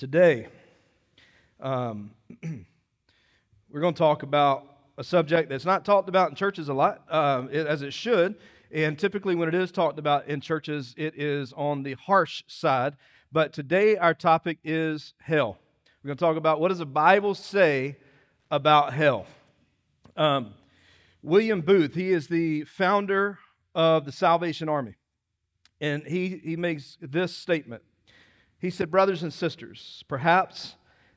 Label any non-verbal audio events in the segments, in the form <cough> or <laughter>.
Today, um, <clears throat> we're going to talk about a subject that's not talked about in churches a lot, um, it, as it should. And typically, when it is talked about in churches, it is on the harsh side. But today, our topic is hell. We're going to talk about what does the Bible say about hell. Um, William Booth, he is the founder of the Salvation Army. And he, he makes this statement. He said, Brothers and sisters, perhaps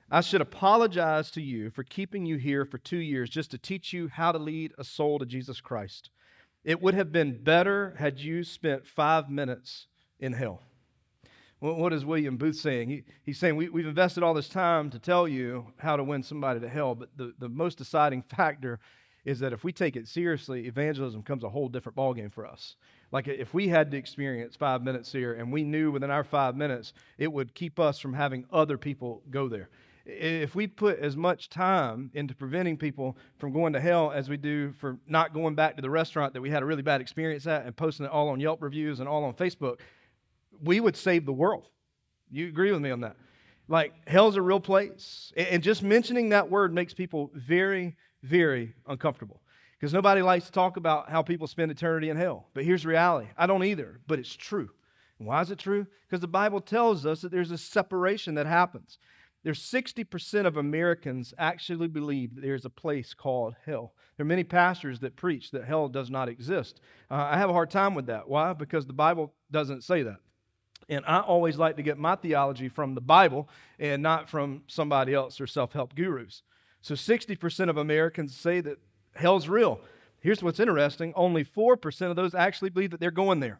I should apologize to you for keeping you here for two years just to teach you how to lead a soul to Jesus Christ. It would have been better had you spent five minutes in hell. what is William Booth saying? He, he's saying, we, We've invested all this time to tell you how to win somebody to hell, but the, the most deciding factor is that if we take it seriously, evangelism becomes a whole different ballgame for us. Like if we had to experience five minutes here and we knew within our five minutes, it would keep us from having other people go there. If we put as much time into preventing people from going to hell as we do for not going back to the restaurant that we had a really bad experience at and posting it all on Yelp reviews and all on Facebook, we would save the world. You agree with me on that? Like, hell's a real place. And just mentioning that word makes people very, very uncomfortable because nobody likes to talk about how people spend eternity in hell. But here's reality I don't either, but it's true. And why is it true? Because the Bible tells us that there's a separation that happens. There's 60% of Americans actually believe that there's a place called hell. There are many pastors that preach that hell does not exist. Uh, I have a hard time with that. Why? Because the Bible doesn't say that. And I always like to get my theology from the Bible and not from somebody else or self help gurus. So 60% of Americans say that hell's real. Here's what's interesting only 4% of those actually believe that they're going there.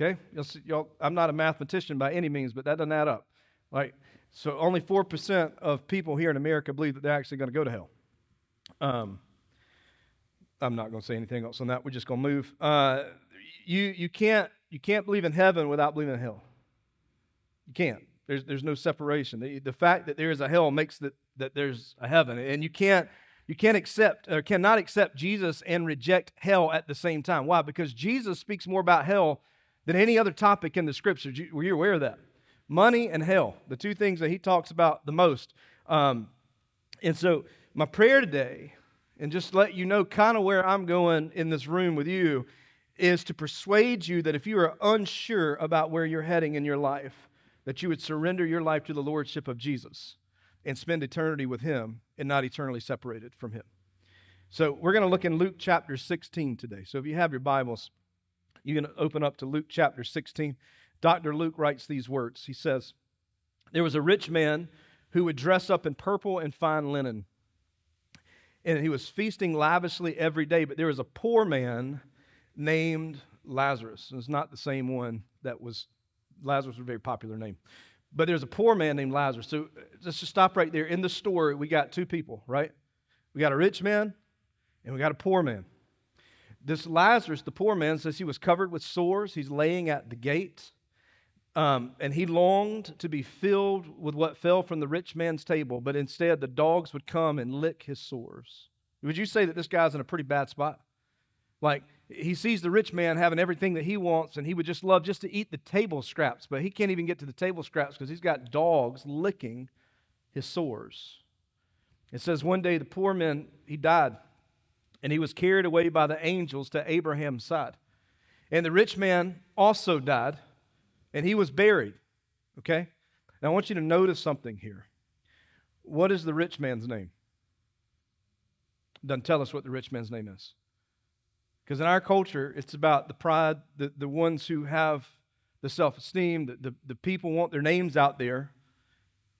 Okay? See, I'm not a mathematician by any means, but that doesn't add up. Right? So only 4% of people here in America believe that they're actually going to go to hell. Um, I'm not going to say anything else on that. We're just going to move. Uh, you, you, can't, you can't believe in heaven without believing in hell. You can't. There's, there's no separation. The, the fact that there is a hell makes that, that there's a heaven. And you can't, you can't accept or cannot accept Jesus and reject hell at the same time. Why? Because Jesus speaks more about hell than any other topic in the scriptures. Were you aware of that? Money and hell, the two things that he talks about the most. Um, and so, my prayer today, and just let you know kind of where I'm going in this room with you, is to persuade you that if you are unsure about where you're heading in your life, that you would surrender your life to the lordship of Jesus and spend eternity with him and not eternally separated from him. So we're going to look in Luke chapter 16 today. So if you have your Bibles, you can open up to Luke chapter 16. Dr. Luke writes these words. He says, There was a rich man who would dress up in purple and fine linen, and he was feasting lavishly every day, but there was a poor man named Lazarus. And it's not the same one that was Lazarus was a very popular name. But there's a poor man named Lazarus. So let's just stop right there. In the story, we got two people, right? We got a rich man and we got a poor man. This Lazarus, the poor man, says he was covered with sores. He's laying at the gate. Um, and he longed to be filled with what fell from the rich man's table, but instead the dogs would come and lick his sores. Would you say that this guy's in a pretty bad spot? Like, he sees the rich man having everything that he wants, and he would just love just to eat the table scraps, but he can't even get to the table scraps because he's got dogs licking his sores. It says one day the poor man, he died, and he was carried away by the angels to Abraham's side. And the rich man also died, and he was buried. Okay? Now I want you to notice something here. What is the rich man's name? Doesn't tell us what the rich man's name is. Because in our culture, it's about the pride, the, the ones who have the self esteem, the, the, the people want their names out there.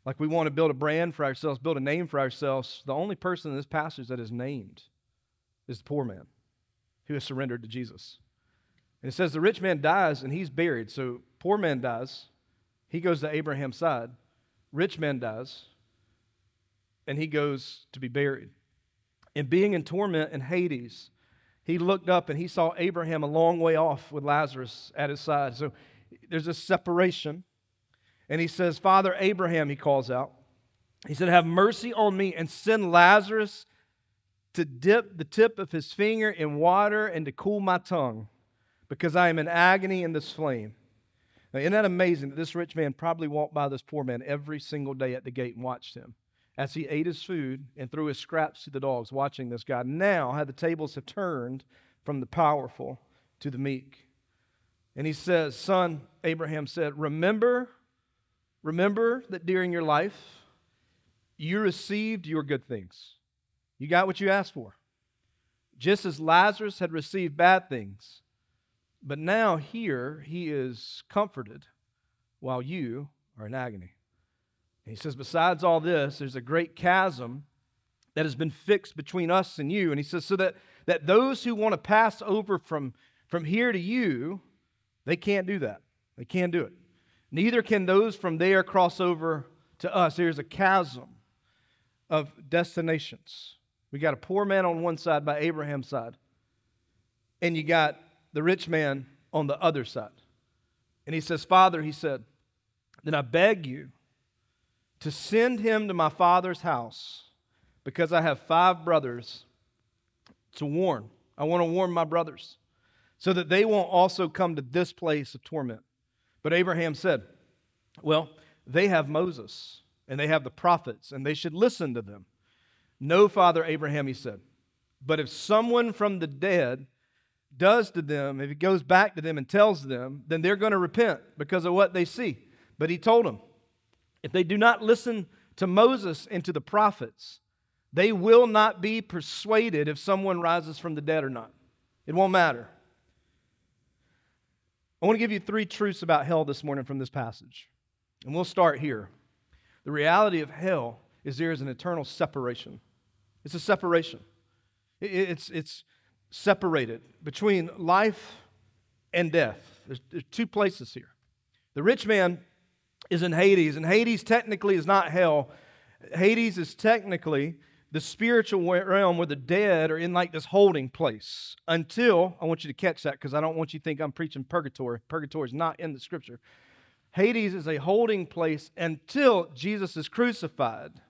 Like we want to build a brand for ourselves, build a name for ourselves. The only person in this passage that is named is the poor man who has surrendered to Jesus. And it says the rich man dies and he's buried. So poor man dies, he goes to Abraham's side. Rich man dies, and he goes to be buried. And being in torment in Hades, he looked up and he saw Abraham a long way off with Lazarus at his side. So there's a separation. And he says, Father Abraham, he calls out. He said, Have mercy on me and send Lazarus to dip the tip of his finger in water and to cool my tongue, because I am in agony in this flame. Now, isn't that amazing that this rich man probably walked by this poor man every single day at the gate and watched him as he ate his food and threw his scraps to the dogs, watching this guy? Now, how the tables have turned from the powerful to the meek. And he says, Son, Abraham said, Remember, remember that during your life you received your good things. You got what you asked for. Just as Lazarus had received bad things but now here he is comforted while you are in agony. He says, besides all this, there's a great chasm that has been fixed between us and you. And he says, so that, that those who want to pass over from, from here to you, they can't do that. They can't do it. Neither can those from there cross over to us. There's a chasm of destinations. We got a poor man on one side by Abraham's side, and you got the rich man on the other side. And he says, Father, he said, then I beg you to send him to my father's house because I have five brothers to warn. I want to warn my brothers so that they won't also come to this place of torment. But Abraham said, Well, they have Moses and they have the prophets, and they should listen to them. No, Father Abraham, he said, but if someone from the dead does to them, if he goes back to them and tells them, then they're going to repent because of what they see. But he told them, if they do not listen to Moses and to the prophets, they will not be persuaded if someone rises from the dead or not. It won't matter. I want to give you three truths about hell this morning from this passage. And we'll start here. The reality of hell is there is an eternal separation. It's a separation. It's, it's, separated between life and death. There's, there's two places here. The rich man is in Hades, and Hades technically is not hell. Hades is technically the spiritual realm where the dead are in like this holding place until I want you to catch that because I don't want you to think I'm preaching purgatory. Purgatory is not in the scripture. Hades is a holding place until Jesus is crucified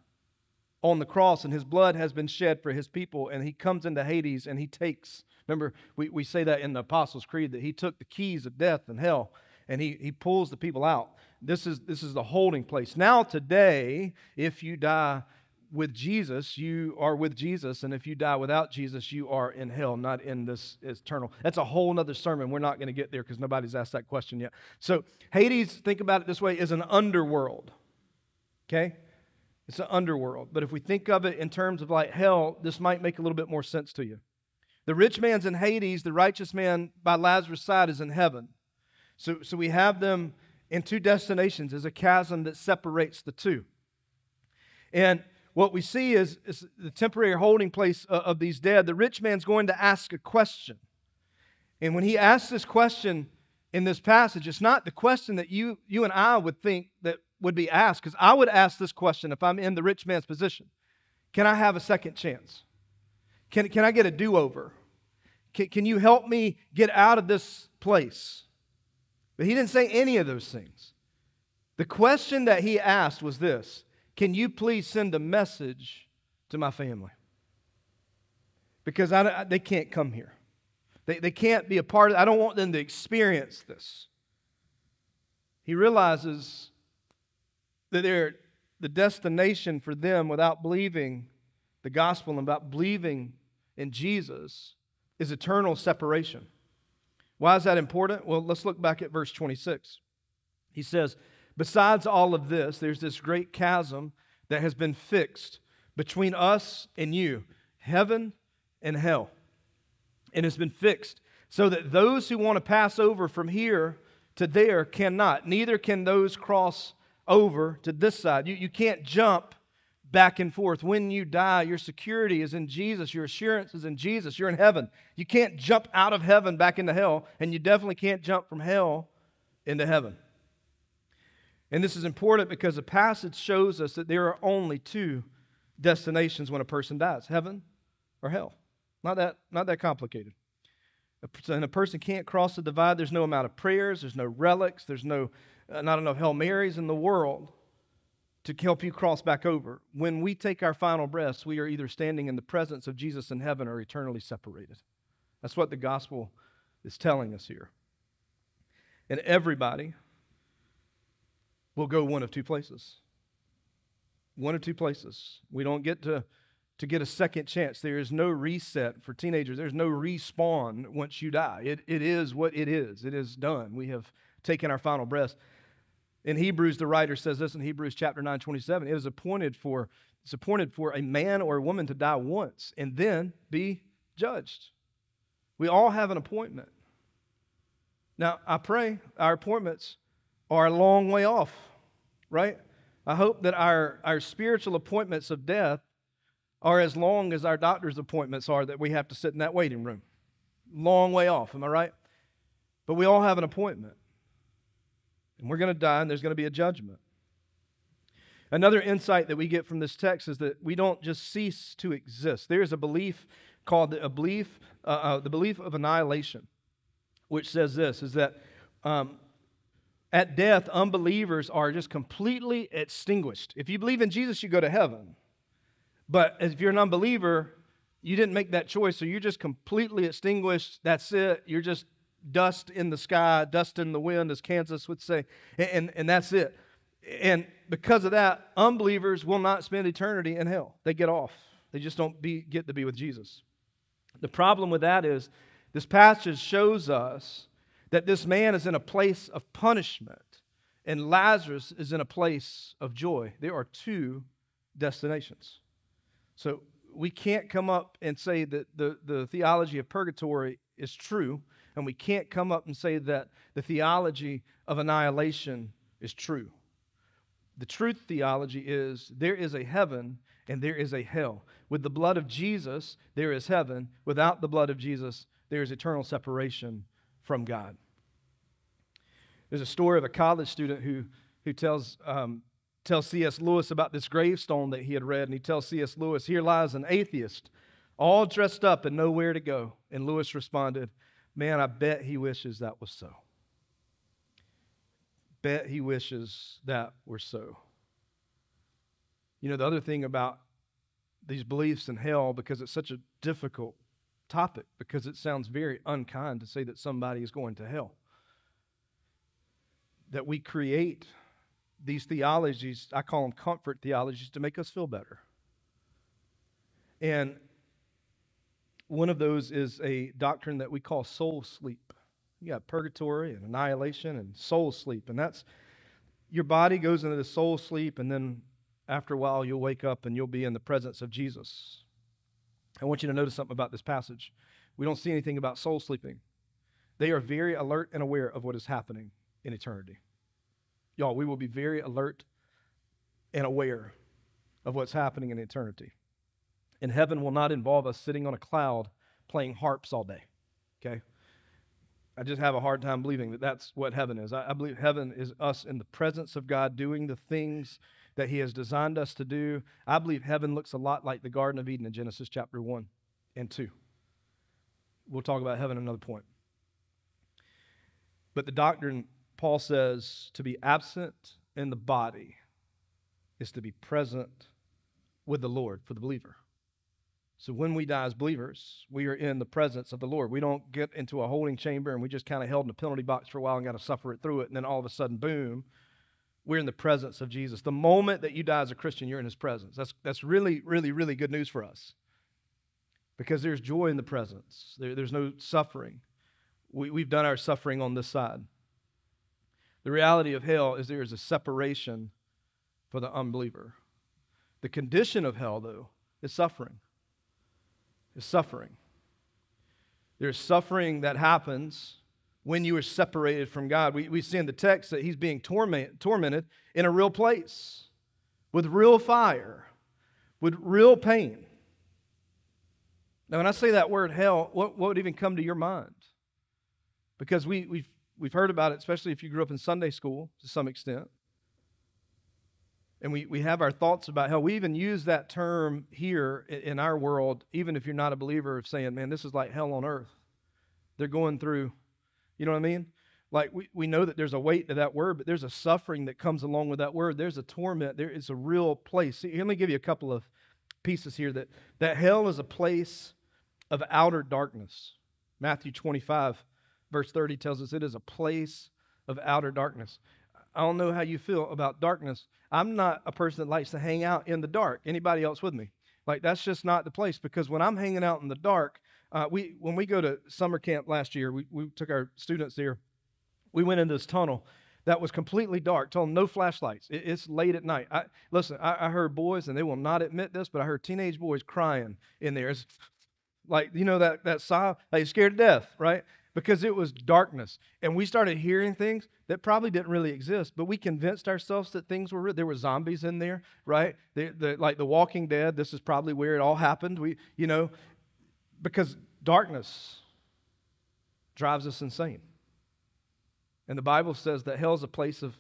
on the cross and his blood has been shed for his people and he comes into hades and he takes remember we, we say that in the apostles creed that he took the keys of death and hell and he, he pulls the people out this is this is the holding place now today if you die with jesus you are with jesus and if you die without jesus you are in hell not in this eternal that's a whole nother sermon we're not going to get there because nobody's asked that question yet so hades think about it this way is an underworld okay it's an underworld. But if we think of it in terms of like hell, this might make a little bit more sense to you. The rich man's in Hades, the righteous man by Lazarus' side is in heaven. So, so we have them in two destinations is a chasm that separates the two. And what we see is, is the temporary holding place of, of these dead. The rich man's going to ask a question. And when he asks this question in this passage, it's not the question that you, you and I would think that would be asked, because I would ask this question if I'm in the rich man's position Can I have a second chance? Can, can I get a do over? Can, can you help me get out of this place? But he didn't say any of those things. The question that he asked was this Can you please send a message to my family? Because I, they can't come here. They, they can't be a part of it. I don't want them to experience this. He realizes that they're the destination for them without believing the gospel and about believing in Jesus is eternal separation. Why is that important? Well, let's look back at verse 26. He says, Besides all of this, there's this great chasm that has been fixed between us and you, heaven and hell. And it's been fixed so that those who want to pass over from here to there cannot. Neither can those cross over to this side. You, you can't jump back and forth. When you die, your security is in Jesus, your assurance is in Jesus. You're in heaven. You can't jump out of heaven back into hell, and you definitely can't jump from hell into heaven. And this is important because the passage shows us that there are only two destinations when a person dies heaven or hell. Not that, not that complicated. And a person can't cross the divide. There's no amount of prayers, there's no relics, there's no uh, not enough Hail Marys in the world to help you cross back over. When we take our final breaths, we are either standing in the presence of Jesus in heaven or eternally separated. That's what the gospel is telling us here. And everybody will go one of two places. One of two places. We don't get to, to get a second chance. There is no reset for teenagers. There's no respawn once you die. It, it is what it is. It is done. We have taken our final breath. In Hebrews, the writer says this in Hebrews chapter 9, 27. It is appointed for, it's appointed for a man or a woman to die once and then be judged. We all have an appointment. Now, I pray our appointments are a long way off, right? I hope that our, our spiritual appointments of death are as long as our doctor's appointments are that we have to sit in that waiting room. Long way off, am I right? But we all have an appointment. And we're going to die, and there's going to be a judgment. Another insight that we get from this text is that we don't just cease to exist. There is a belief called the, a belief, uh, uh, the belief of annihilation, which says this: is that um, at death, unbelievers are just completely extinguished. If you believe in Jesus, you go to heaven. But if you're an unbeliever, you didn't make that choice, so you're just completely extinguished. That's it. You're just dust in the sky, dust in the wind, as Kansas would say. And, and, that's it. And because of that, unbelievers will not spend eternity in hell. They get off. They just don't be, get to be with Jesus. The problem with that is this passage shows us that this man is in a place of punishment and Lazarus is in a place of joy. There are two destinations. So we can't come up and say that the, the theology of purgatory is true and we can't come up and say that the theology of annihilation is true. The truth theology is there is a heaven and there is a hell. With the blood of Jesus, there is heaven. Without the blood of Jesus, there is eternal separation from God. There's a story of a college student who, who tells, um, tells C.S. Lewis about this gravestone that he had read, and he tells C.S. Lewis, Here lies an atheist, all dressed up and nowhere to go. And Lewis responded, Man, I bet he wishes that was so. Bet he wishes that were so. You know, the other thing about these beliefs in hell, because it's such a difficult topic, because it sounds very unkind to say that somebody is going to hell, that we create these theologies, I call them comfort theologies, to make us feel better. And one of those is a doctrine that we call soul sleep. You got purgatory and annihilation and soul sleep. And that's your body goes into the soul sleep, and then after a while, you'll wake up and you'll be in the presence of Jesus. I want you to notice something about this passage. We don't see anything about soul sleeping. They are very alert and aware of what is happening in eternity. Y'all, we will be very alert and aware of what's happening in eternity. And heaven will not involve us sitting on a cloud playing harps all day. Okay? I just have a hard time believing that that's what heaven is. I, I, believe heaven is us in the presence of God doing the things that He has designed us to do. I believe heaven looks a lot like the Garden of Eden in Genesis chapter 1 and 2. We'll talk about heaven another point. But the doctrine, Paul says, to be absent in the body is to be present with the Lord for the believer. So when we die as believers, we are in the presence of the Lord. We don't get into a holding chamber and we just kind of held in a penalty box for a while and got to suffer it through it. And then all of a sudden, boom, we're in the presence of Jesus. The moment that you die as a Christian, you're in his presence. That's, that's really, really, really good news for us because there's joy in the presence, there, there's no suffering. We, we've done our suffering on this side. The reality of hell is there is a separation for the unbeliever. The condition of hell, though, is suffering is suffering. There's suffering that happens when you are separated from God. We, we see in the text that he's being torment, tormented in a real place with real fire, with real pain. Now, when I say that word hell, what, what would even come to your mind? Because we, we've, we've heard about it, especially if you grew up in Sunday school to some extent. And we, we have our thoughts about hell. we even use that term here in our world, even if you're not a believer, of saying, man, this is like hell on earth. They're going through, you know what I mean? Like we, we know that there's a weight to that word, but there's a suffering that comes along with that word. There's a torment. There is a real place. See, let me give you a couple of pieces here that, that hell is a place of outer darkness. Matthew 25, verse 30 tells us it is a place of outer darkness. I don't know how you feel about darkness. I'm not a person that likes to hang out in the dark. Anybody else with me? Like that's just not the place because when I'm hanging out in the dark, uh, we when we go to summer camp last year, we, we took our students there. We went in this tunnel that was completely dark. Told them no flashlights. It, it's late at night. I, listen, I, I, heard boys, and they will not admit this, but I heard teenage boys crying in there. It's like you know that that sigh, like scared to death, right? Because it was darkness, and we started hearing things that probably didn't really exist, but we convinced ourselves that things were real. There were zombies in there, right? The, like The Walking Dead. This is probably where it all happened. We, you know, because darkness drives us insane. And the Bible says that hell is a place of,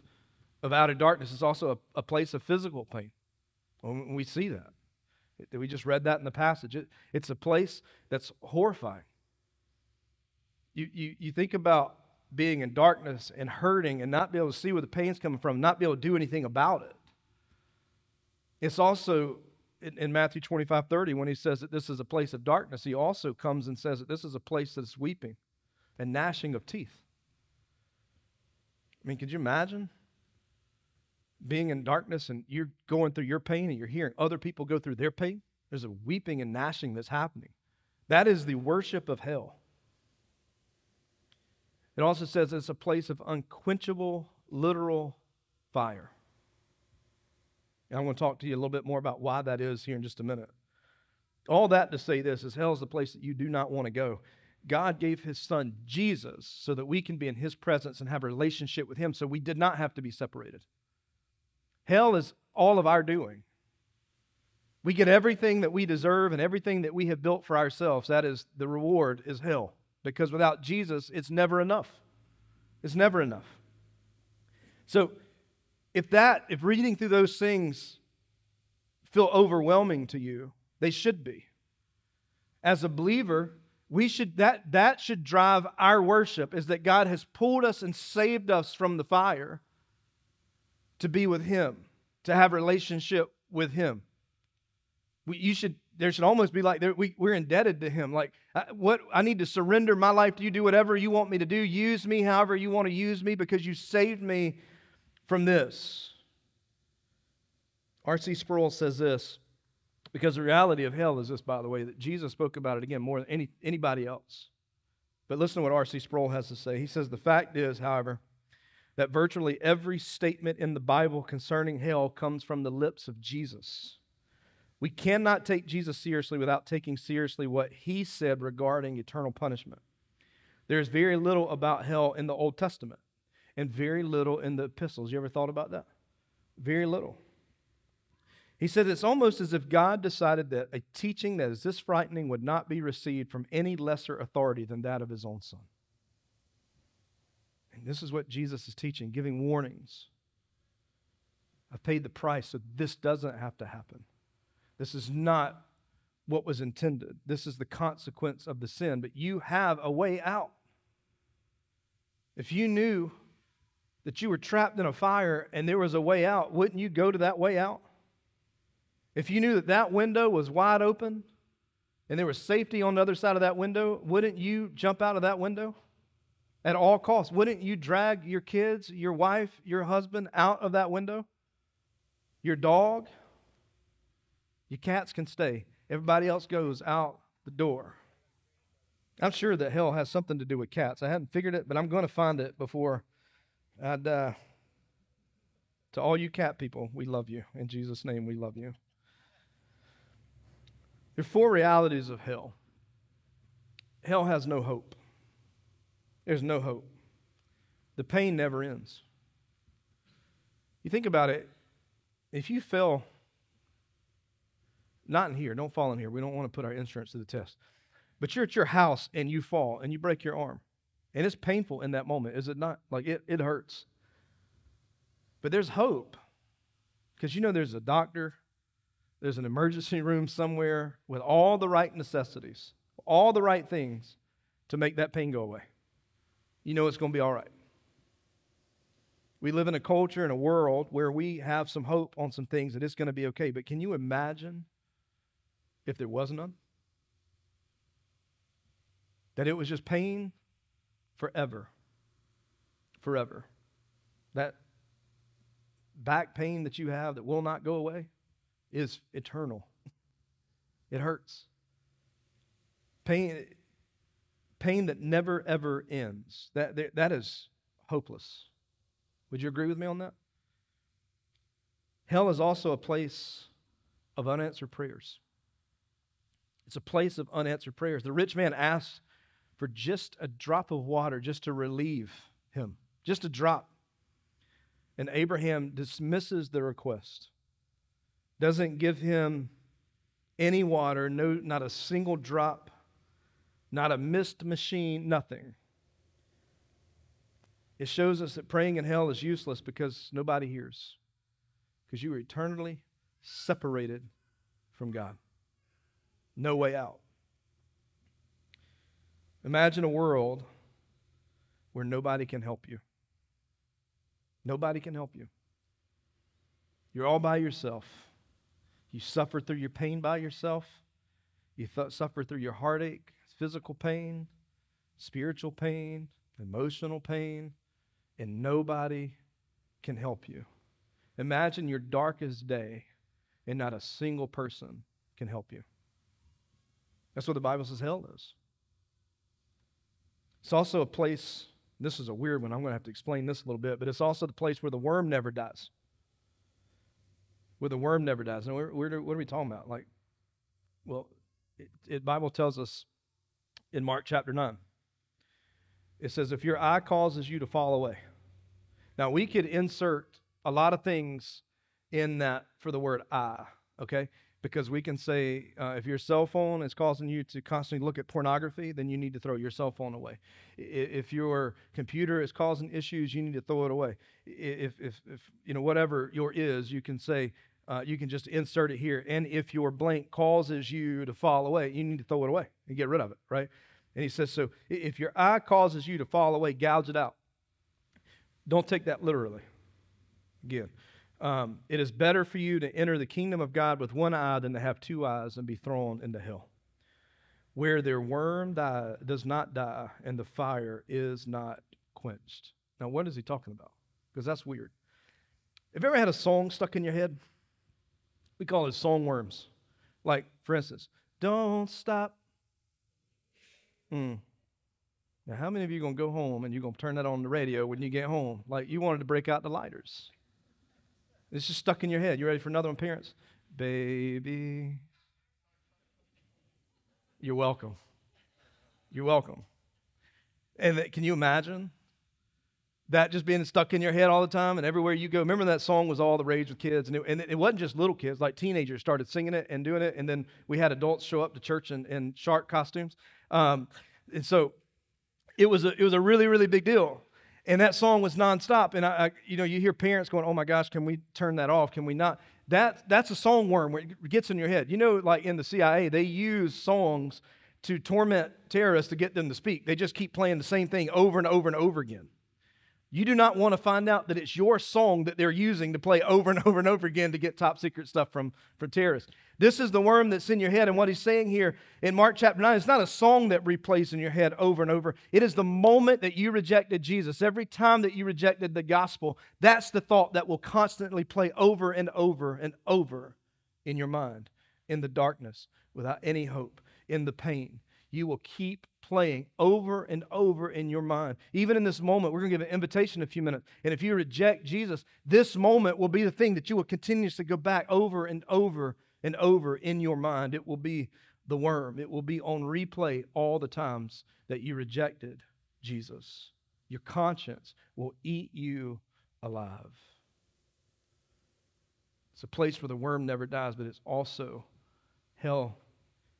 of outer darkness. It's also a, a place of physical pain. When we see that. We just read that in the passage. It, it's a place that's horrifying. You, you, you think about being in darkness and hurting and not be able to see where the pain's coming from, not be able to do anything about it. It's also in, in Matthew 25 30, when he says that this is a place of darkness, he also comes and says that this is a place that's weeping and gnashing of teeth. I mean, could you imagine being in darkness and you're going through your pain and you're hearing other people go through their pain? There's a weeping and gnashing that's happening. That is the worship of hell. It also says it's a place of unquenchable, literal fire. And I'm going to talk to you a little bit more about why that is here in just a minute. All that to say this is hell is the place that you do not want to go. God gave his son Jesus so that we can be in his presence and have a relationship with him so we did not have to be separated. Hell is all of our doing. We get everything that we deserve and everything that we have built for ourselves. That is the reward is hell because without Jesus it's never enough. It's never enough. So if that if reading through those things feel overwhelming to you, they should be. As a believer, we should that that should drive our worship is that God has pulled us and saved us from the fire to be with him, to have relationship with him. We, you should there should almost be like we, we're indebted to him like what i need to surrender my life to you do whatever you want me to do use me however you want to use me because you saved me from this R.C. Sproul says this because the reality of hell is this, by the way, that Jesus spoke about it again more than any, anybody else. But listen to what R.C. Sproul has to say. He says, The fact is, however, that virtually every statement in the Bible concerning hell comes from the lips of Jesus. We cannot take Jesus seriously without taking seriously what he said regarding eternal punishment. There's very little about hell in the Old Testament and very little in the epistles. You ever thought about that? Very little. He said it's almost as if God decided that a teaching that is this frightening would not be received from any lesser authority than that of his own son. And this is what Jesus is teaching, giving warnings. I've paid the price, so this doesn't have to happen. This is not what was intended. This is the consequence of the sin, but you have a way out. If you knew that you were trapped in a fire and there was a way out, wouldn't you go to that way out? If you knew that that window was wide open and there was safety on the other side of that window, wouldn't you jump out of that window at all costs? Wouldn't you drag your kids, your wife, your husband out of that window? Your dog? Your cats can stay. Everybody else goes out the door. I'm sure that hell has something to do with cats. I hadn't figured it, but I'm going to find it before I'd. Uh, to all you cat people, we love you. In Jesus' name, we love you. There are four realities of hell. Hell has no hope. There's no hope. The pain never ends. You think about it, if you fell, not in here, don't fall in here. We don't want to put our insurance to the test. But you're at your house and you fall and you break your arm. And it's painful in that moment, is it not? Like it, it hurts. But there's hope. Because you know there's a doctor, there's an emergency room somewhere with all the right necessities, all the right things to make that pain go away. You know it's going to be all right. We live in a culture and a world where we have some hope on some things that it's going to be okay. But can you imagine if there was none? That it was just pain forever. Forever. That back pain that you have that will not go away is eternal. <laughs> It hurts. Pain, pain that never, ever ends. That, that is hopeless. Would you agree with me on that? Hell is also a place of unanswered prayers. It's a place of unanswered prayers. The rich man asked for just a drop of water just to relieve him, just a drop. And Abraham dismisses the request, doesn't give him any water, no, not a single drop, not a mist machine, nothing. It shows us that praying in hell is useless because nobody hears, because you are eternally separated from God. No way out. Imagine a world where nobody can help you. Nobody can help you. You're all by yourself. You suffer through your pain by yourself. You th- suffer through your heartache, physical pain, spiritual pain, emotional pain, and nobody can help you. Imagine your darkest day and not a single person can help you. That's what the Bible says hell is. It's also a place, this is a weird one, I'm going to have to explain this a little bit, but it's also the place where the worm never dies. Where the worm never dies. And where, where, what are we talking about? Like, well, it Bible tells us in Mark chapter 9. It says, if your eye causes you to fall away. Now, we could insert a lot of things in that for the word eye, okay? Because we can say uh, if your cell phone is causing you to constantly look at pornography, then you need to throw your cell phone away. If your computer is causing issues, you need to throw it away. If, if, if you know whatever your is, you can say uh, you can just insert it here. And if your blank causes you to fall away, you need to throw it away and get rid of it, right? And he says, so if your eye causes you to fall away, gouge it out. Don't take that literally. Again, um, it is better for you to enter the kingdom of God with one eye than to have two eyes and be thrown into hell, where their worm die, does not die and the fire is not quenched. Now, what is he talking about? Because that's weird. Have you ever had a song stuck in your head? We call it song worms. Like, for instance, don't stop. Mm. Now, how many of you are going to go home and you're going to turn that on the radio when you get home? Like, you wanted to break out the lighters. It's just stuck in your head. You ready for another one, parents? Baby. You're welcome. You're welcome. And can you imagine that just being stuck in your head all the time and everywhere you go? Remember that song was all the rage with kids, and it, and it wasn't just little kids, like teenagers started singing it and doing it, and then we had adults show up to church in, in shark costumes. Um, and so it was a, it was a really, really big deal and that song was nonstop. And I, I, you know, you hear parents going, "Oh my gosh, can we turn that off? Can we not?" That that's a song worm where it gets in your head. You know, like in the CIA, they use songs to torment terrorists to get them to speak. They just keep playing the same thing over and over and over again. You do not want to find out that it's your song that they're using to play over and <laughs> over and over again to get top secret stuff from, from terrorists. This is the worm that's in your head. And what he's saying here in Mark chapter 9, it's not a song that replays in your head over and over. It is the moment that you rejected Jesus. Every time that you rejected the gospel, that's the thought that will constantly play over and over and over in your mind, in the darkness, without any hope, in the pain. You will keep playing over and over in your mind. Even in this moment, we're going to give an invitation in a few minutes. And if you reject Jesus, this moment will be the thing that you will continuously go back over and over and over in your mind. It will be the worm, it will be on replay all the times that you rejected Jesus. Your conscience will eat you alive. It's a place where the worm never dies, but it's also hell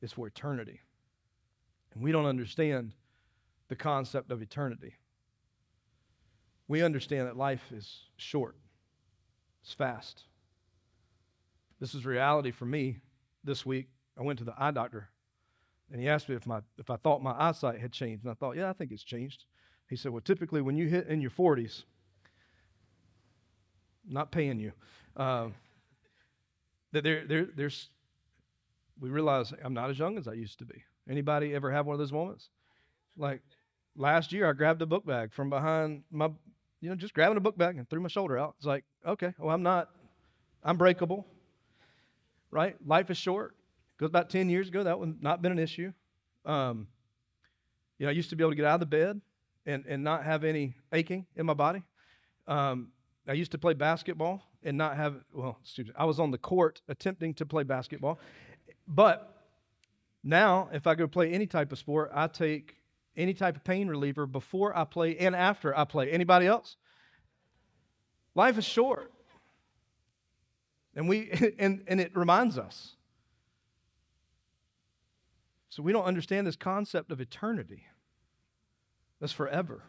is for eternity. And we don't understand the concept of eternity. We understand that life is short, it's fast. This is reality for me this week. I went to the eye doctor and he asked me if, my, if I thought my eyesight had changed. And I thought, yeah, I think it's changed. He said, well, typically when you hit in your 40s, not paying you, uh, that there, there, there's, we realize I'm not as young as I used to be. Anybody ever have one of those moments? Like last year, I grabbed a book bag from behind my you know, just grabbing a book bag and threw my shoulder out. It's like, okay, well, I'm not, I'm breakable, right? Life is short. It Goes about 10 years ago, that would not been an issue. Um, you know, I used to be able to get out of the bed and, and not have any aching in my body. Um, I used to play basketball and not have, well, student, I was on the court attempting to play basketball. But now, if I go play any type of sport, I take any type of pain reliever before I play and after I play. Anybody else? Life is short. And we <laughs> and, and it reminds us. So we don't understand this concept of eternity. That's forever.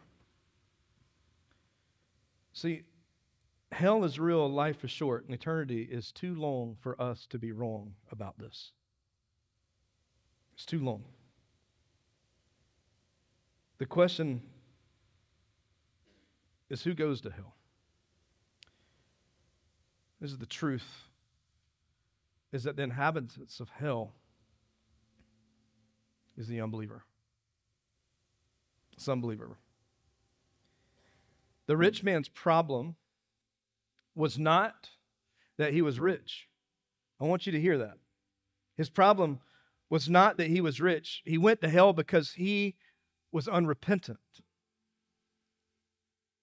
See, hell is real, life is short, and eternity is too long for us to be wrong about this. It's too long. The question is who goes to hell? This is the truth is that the inhabitants of hell is the unbeliever. It's unbeliever. The rich man's problem was not that he was rich. I want you to hear that. His problem was not that he was rich. He went to hell because he was unrepentant.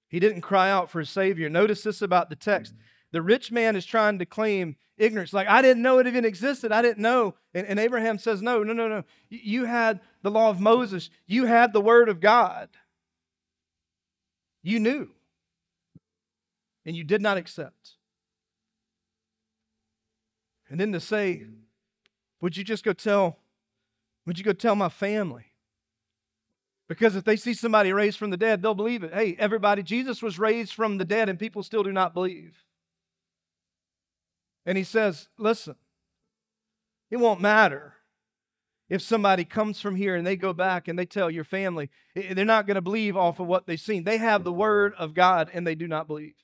He didn't cry out for a Savior. Notice this about the text. Hmm. The rich man is trying to claim ignorance. Like, I didn't know it even existed. I didn't know. And, and Abraham says, No, no, no, no. You had the law of Moses, you had the word of God. You knew. And you did not accept. And then to say, Would you just go tell, would you go tell my family? Because if they see somebody raised from the dead, they'll believe it. Hey, everybody, Jesus was raised from the dead, and people still do not believe. And he says, Listen, it won't matter if somebody comes from here and they go back and they tell your family, they're not going to believe off of what they've seen. They have the word of God and they do not believe.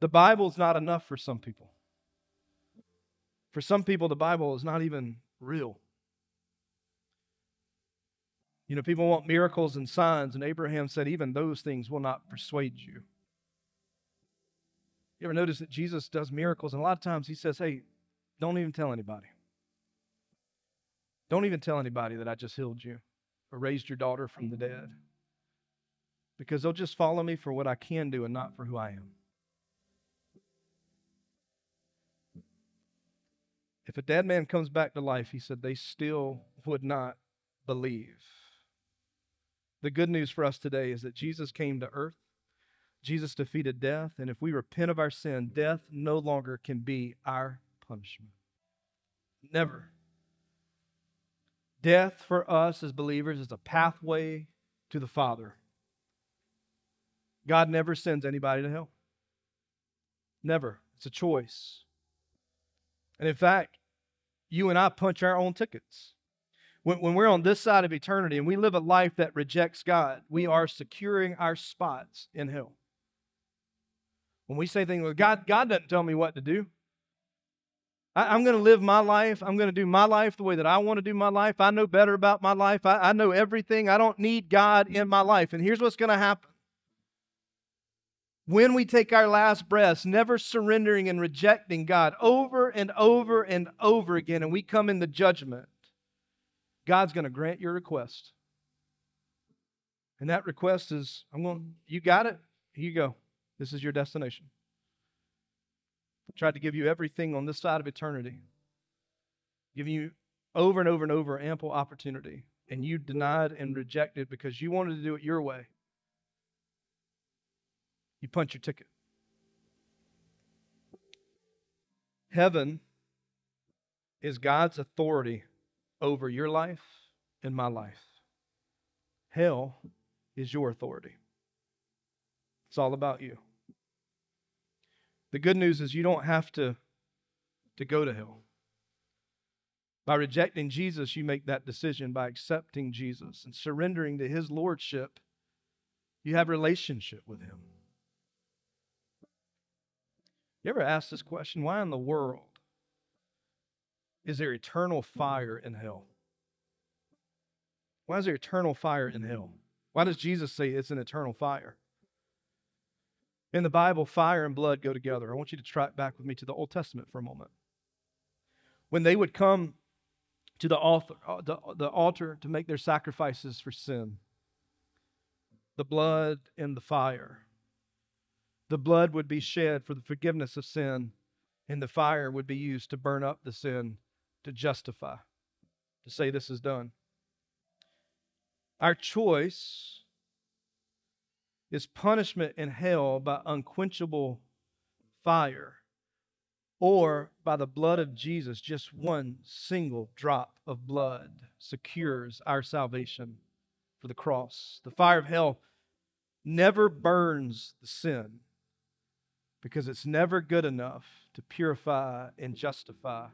The Bible is not enough for some people. For some people, the Bible is not even real. You know, people want miracles and signs, and Abraham said, even those things will not persuade you. You ever notice that Jesus does miracles, and a lot of times he says, hey, don't even tell anybody. Don't even tell anybody that I just healed you or raised your daughter from the dead. Because they'll just follow me for what I can do and not for who I am. If a dead man comes back to life, he said, they still would not believe. The good news for us today is that Jesus came to earth. Jesus defeated death. And if we repent of our sin, death no longer can be our punishment. Never. Death for us as believers is a pathway to the Father. God never sends anybody to hell. Never. It's a choice. And in fact, you and I punch our own tickets. When, when we're on this side of eternity and we live a life that rejects God, we are securing our spots in hell. When we say things, like, God, God doesn't tell me what to do. I, am going to live my life. I'm going to do my life the way that I want to do my life. I know better about my life. I, I know everything. I don't need God in my life. And here's what's going to happen when we take our last breaths, never surrendering and rejecting God over and over and over again, and we come in the judgment, God's going to grant your request. And that request is, I'm going, you got it? Here you go. This is your destination. I tried to give you everything on this side of eternity, giving you over and over and over ample opportunity, and you denied and rejected because you wanted to do it your way. You punch your ticket. Heaven is God's authority over your life and my life. Hell is your authority. It's all about you. The good news is you don't have to, to go to hell. By rejecting Jesus, you make that decision. By accepting Jesus and surrendering to his lordship, you have relationship with him. You ever ask this question? Why in the world is there eternal fire in hell? Why is there eternal fire in hell? Why does Jesus say it's an eternal fire? In the Bible, fire and blood go together. I want you to track back with me to the Old Testament for a moment. When they would come to the altar, uh, the, the altar to make their sacrifices for sin, the blood and the fire. The blood would be shed for the forgiveness of sin, and the fire would be used to burn up the sin, to justify, to say this is done. Our choice is punishment in hell by unquenchable fire or by the blood of Jesus, just one single drop of blood secures our salvation for the cross. The fire of hell never burns the sin because it's never good enough to purify and justify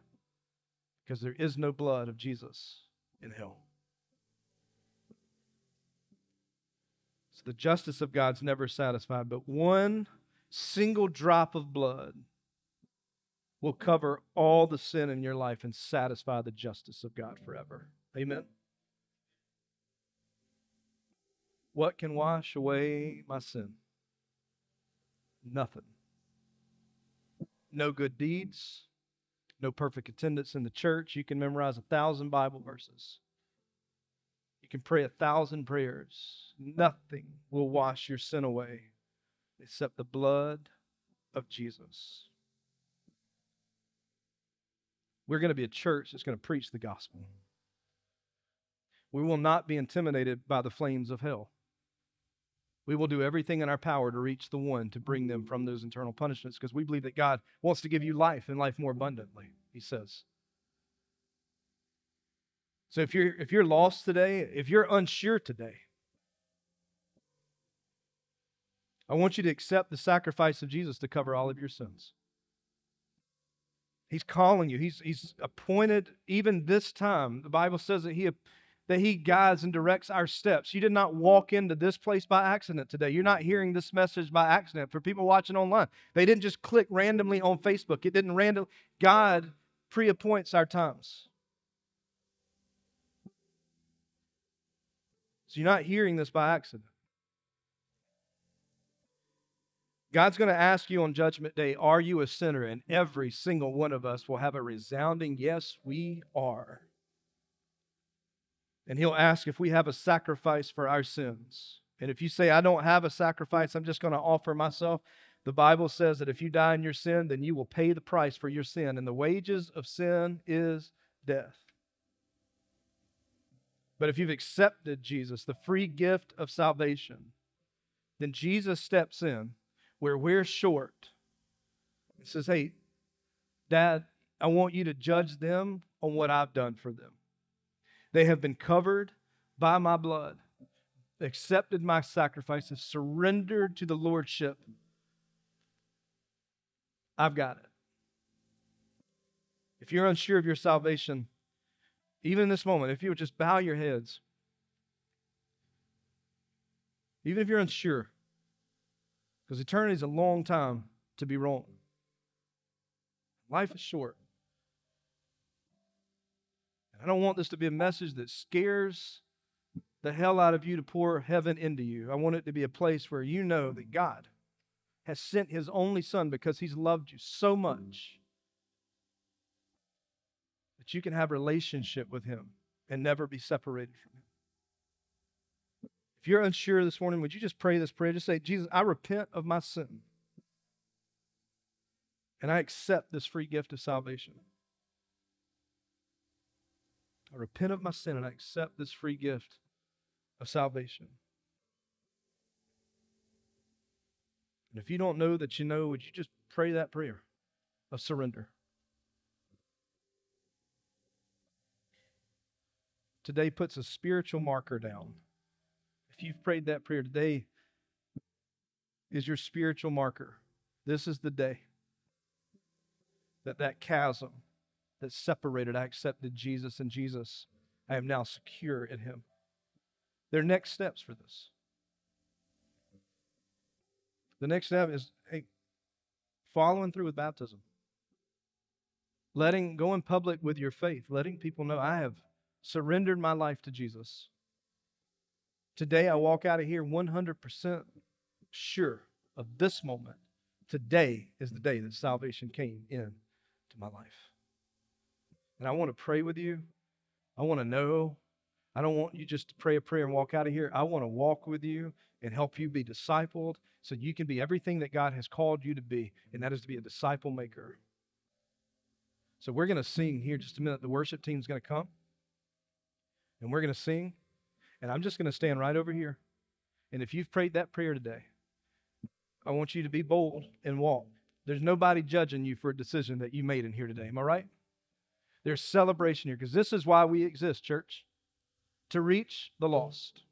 because there is no blood of Jesus in hell. So the justice of God's never satisfied, but one single drop of blood will cover all the sin in your life and satisfy the justice of God forever. Amen. What can wash away my sin? Nothing. No good deeds, no perfect attendance in the church. You can memorize a thousand Bible verses. You can pray a thousand prayers. Nothing will wash your sin away except the blood of Jesus. We're going to be a church that's going to preach the gospel. We will not be intimidated by the flames of hell. We will do everything in our power to reach the one to bring them mm-hmm. from those internal punishments because we believe that God wants to give you life and life more abundantly, he says. So if you're if you're lost today, if you're unsure today, I want you to accept the sacrifice of Jesus to cover all of your sins. He's calling you. He's, he's appointed even this time. The Bible says that he, that he guides and directs our steps. You did not walk into this place by accident today. You're not hearing this message by accident. For people watching online, they didn't just click randomly on Facebook. It didn't random. God pre-appoints our times. So you're not hearing this by accident. God's going to ask you on Judgment Day, Are you a sinner? And every single one of us will have a resounding, Yes, we are. And He'll ask if we have a sacrifice for our sins. And if you say, I don't have a sacrifice, I'm just going to offer myself, the Bible says that if you die in your sin, then you will pay the price for your sin. And the wages of sin is death. But if you've accepted Jesus, the free gift of salvation, then Jesus steps in where we're short. He says, Hey, Dad, I want you to judge them on what I've done for them. They have been covered by my blood, accepted my sacrifice, have surrendered to the Lordship. I've got it. If you're unsure of your salvation, even in this moment, if you would just bow your heads, even if you're unsure, because eternity is a long time to be wrong. Life is short. I don't want this to be a message that scares the hell out of you to pour heaven into you. I want it to be a place where you know that God has sent his only son because he's loved you so much that you can have relationship with him and never be separated from him. If you're unsure this morning, would you just pray this prayer? Just say, Jesus, I repent of my sin. And I accept this free gift of salvation. I repent of my sin and I accept this free gift of salvation. And if you don't know that you know, would you just pray that prayer of surrender? Today puts a spiritual marker down if you've prayed that prayer today, is your spiritual marker. This is the day that that chasm that separated, I accepted Jesus and Jesus, I am now secure in Him. There are next steps for this. The next step is hey, following through with baptism. Letting go in public with your faith, letting people know I have surrendered my life to Jesus. Today, I walk out of here 100% sure of this moment. Today is the day that salvation came in to my life. And I want to pray with you. I want to know. I don't want you just to pray a prayer and walk out of here. I want to walk with you and help you be discipled so you can be everything that God has called you to be, and that is to be a disciple maker. So we're going to sing here just a minute. The worship team's going to come, and we're going to sing, and I'm just going to stand right over here. And if you've prayed that prayer today, I want you to be bold and walk. There's nobody judging you for a decision that you made in here today. Am I right? There's celebration here because this is why we exist, church, to reach the lost.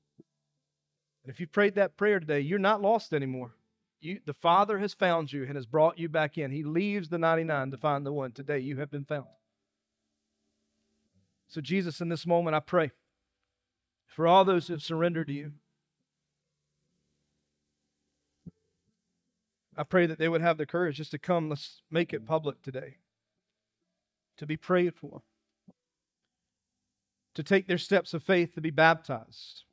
And if you prayed that prayer today, you're not lost anymore. You, the Father has found you and has brought you back in. He leaves the 99 to find the one. Today, you have been found. So, Jesus, in this moment, I pray for all those who have surrendered to you. I pray that they would have the courage just to come. Let's make it public today. To be prayed for. To take their steps of faith to be baptized.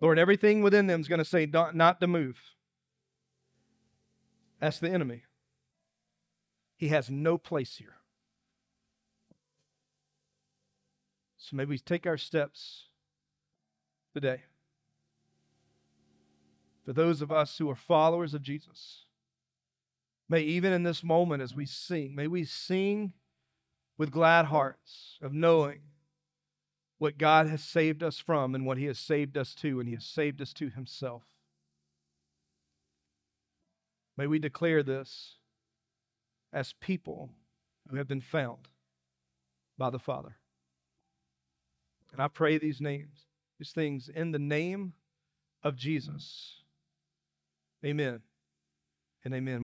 Lord, everything within them is going to say not to move. That's the enemy. He has no place here. So maybe we take our steps today. For those of us who are followers of Jesus, may even in this moment as we sing, may we sing with glad hearts of knowing what God has saved us from and what He has saved us to, and He has saved us to Himself. May we declare this as people who have been found by the Father. And I pray these names, these things in the name of Jesus. Amen and amen.